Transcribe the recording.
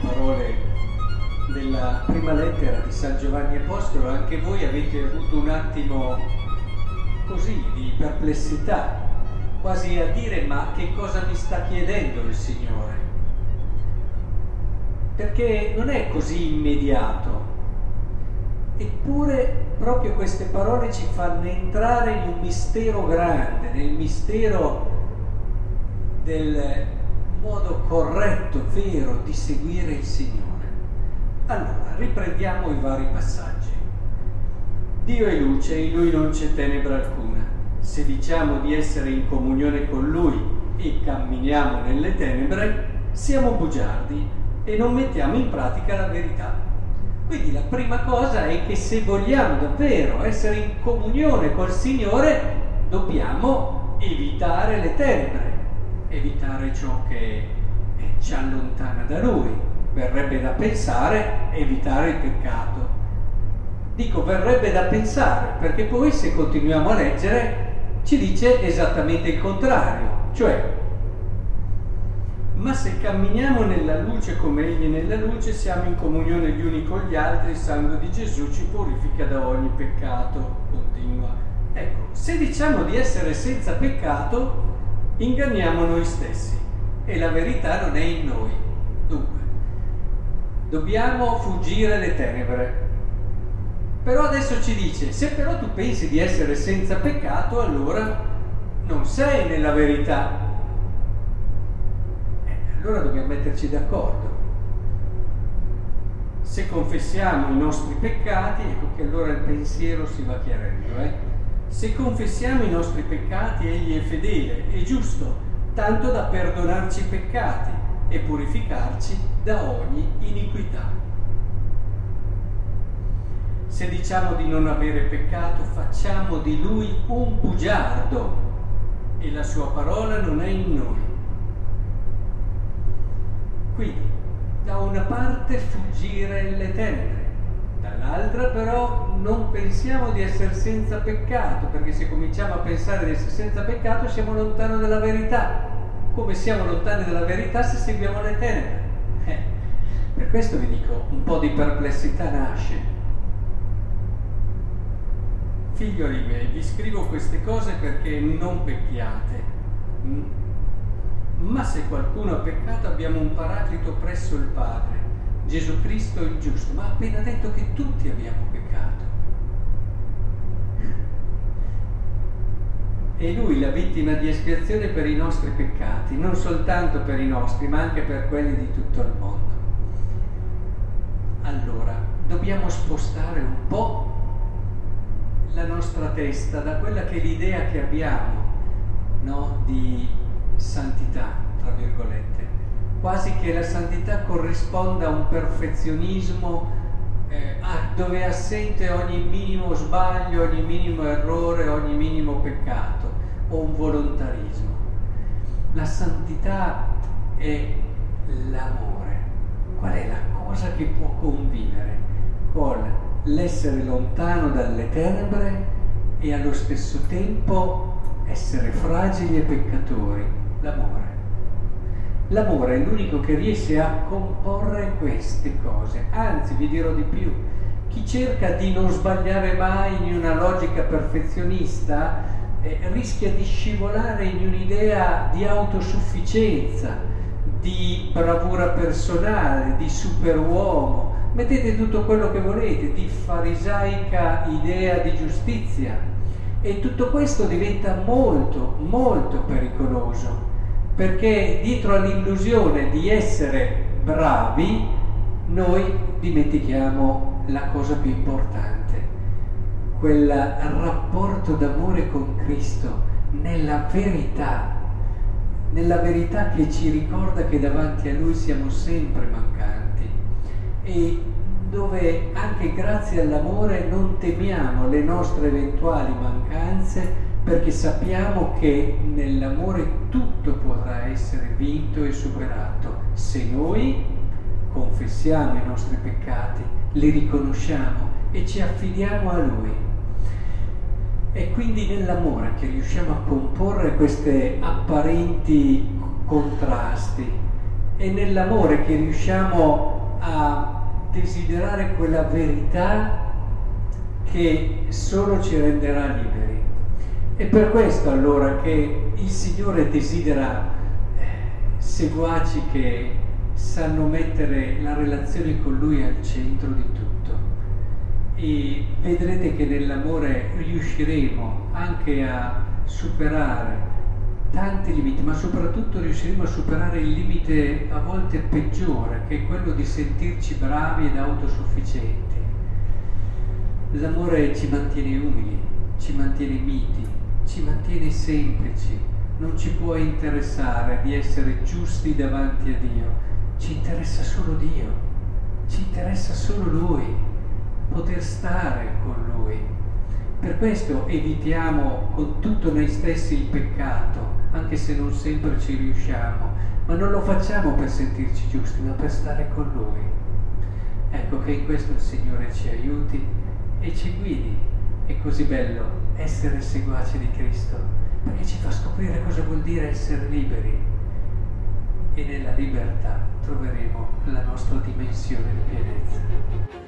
parole della prima lettera di San Giovanni Apostolo, anche voi avete avuto un attimo così di perplessità, quasi a dire ma che cosa mi sta chiedendo il Signore? Perché non è così immediato. Eppure proprio queste parole ci fanno entrare in un mistero grande, nel mistero del modo corretto, vero di seguire il Signore. Allora, riprendiamo i vari passaggi. Dio è luce in Lui non c'è tenebra alcuna. Se diciamo di essere in comunione con Lui e camminiamo nelle tenebre, siamo bugiardi e non mettiamo in pratica la verità. Quindi la prima cosa è che se vogliamo davvero essere in comunione col Signore, dobbiamo evitare le tenebre, evitare ciò che ci allontana da Lui. Verrebbe da pensare evitare il peccato. Dico verrebbe da pensare perché poi se continuiamo a leggere ci dice esattamente il contrario, cioè ma se camminiamo nella luce come Egli è nella luce, siamo in comunione gli uni con gli altri, il sangue di Gesù ci purifica da ogni peccato. Continua. Ecco, se diciamo di essere senza peccato, inganniamo noi stessi e la verità non è in noi. Dunque, dobbiamo fuggire le tenebre. Però adesso ci dice, se però tu pensi di essere senza peccato, allora non sei nella verità allora dobbiamo metterci d'accordo. Se confessiamo i nostri peccati, ecco che allora il pensiero si va chiarendo. Eh? Se confessiamo i nostri peccati, Egli è fedele e giusto, tanto da perdonarci i peccati e purificarci da ogni iniquità. Se diciamo di non avere peccato, facciamo di Lui un bugiardo e la sua parola non è in noi. Quindi, da una parte fuggire le tenebre, dall'altra però non pensiamo di essere senza peccato, perché se cominciamo a pensare di essere senza peccato siamo lontani dalla verità. Come siamo lontani dalla verità se seguiamo le tenebre? Eh, per questo vi dico, un po' di perplessità nasce. Figlioli miei, vi scrivo queste cose perché non pecchiate. Mm? Ma se qualcuno ha peccato abbiamo un paraclito presso il Padre, Gesù Cristo il giusto. Ma ha appena detto che tutti abbiamo peccato. È Lui la vittima di espiazione per i nostri peccati, non soltanto per i nostri, ma anche per quelli di tutto il mondo. Allora, dobbiamo spostare un po' la nostra testa da quella che è l'idea che abbiamo no? di santità, tra virgolette, quasi che la santità corrisponda a un perfezionismo eh, dove è assente ogni minimo sbaglio, ogni minimo errore, ogni minimo peccato o un volontarismo. La santità è l'amore. Qual è la cosa che può convivere con l'essere lontano dalle tenebre e allo stesso tempo essere fragili e peccatori? l'amore. L'amore è l'unico che riesce a comporre queste cose. Anzi, vi dirò di più, chi cerca di non sbagliare mai in una logica perfezionista eh, rischia di scivolare in un'idea di autosufficienza, di bravura personale, di superuomo. Mettete tutto quello che volete, di farisaica idea di giustizia. E tutto questo diventa molto, molto pericoloso perché dietro all'illusione di essere bravi noi dimentichiamo la cosa più importante, quel rapporto d'amore con Cristo nella verità, nella verità che ci ricorda che davanti a Lui siamo sempre mancanti. E dove anche grazie all'amore non temiamo le nostre eventuali mancanze perché sappiamo che nell'amore tutto potrà essere vinto e superato se noi confessiamo i nostri peccati, li riconosciamo e ci affidiamo a Lui. È quindi nell'amore che riusciamo a comporre questi apparenti contrasti, è nell'amore che riusciamo a desiderare quella verità che solo ci renderà liberi. È per questo allora che il Signore desidera eh, seguaci che sanno mettere la relazione con Lui al centro di tutto. E vedrete che nell'amore riusciremo anche a superare tanti limiti, ma soprattutto riusciremo a superare il limite a volte peggiore, che è quello di sentirci bravi ed autosufficienti. L'amore ci mantiene umili, ci mantiene miti, ci mantiene semplici, non ci può interessare di essere giusti davanti a Dio, ci interessa solo Dio, ci interessa solo Lui, poter stare con Lui. Per questo evitiamo con tutto noi stessi il peccato, anche se non sempre ci riusciamo, ma non lo facciamo per sentirci giusti, ma per stare con Lui. Ecco che in questo il Signore ci aiuti e ci guidi. È così bello essere seguaci di Cristo, perché ci fa scoprire cosa vuol dire essere liberi. E nella libertà troveremo la nostra dimensione di pienezza.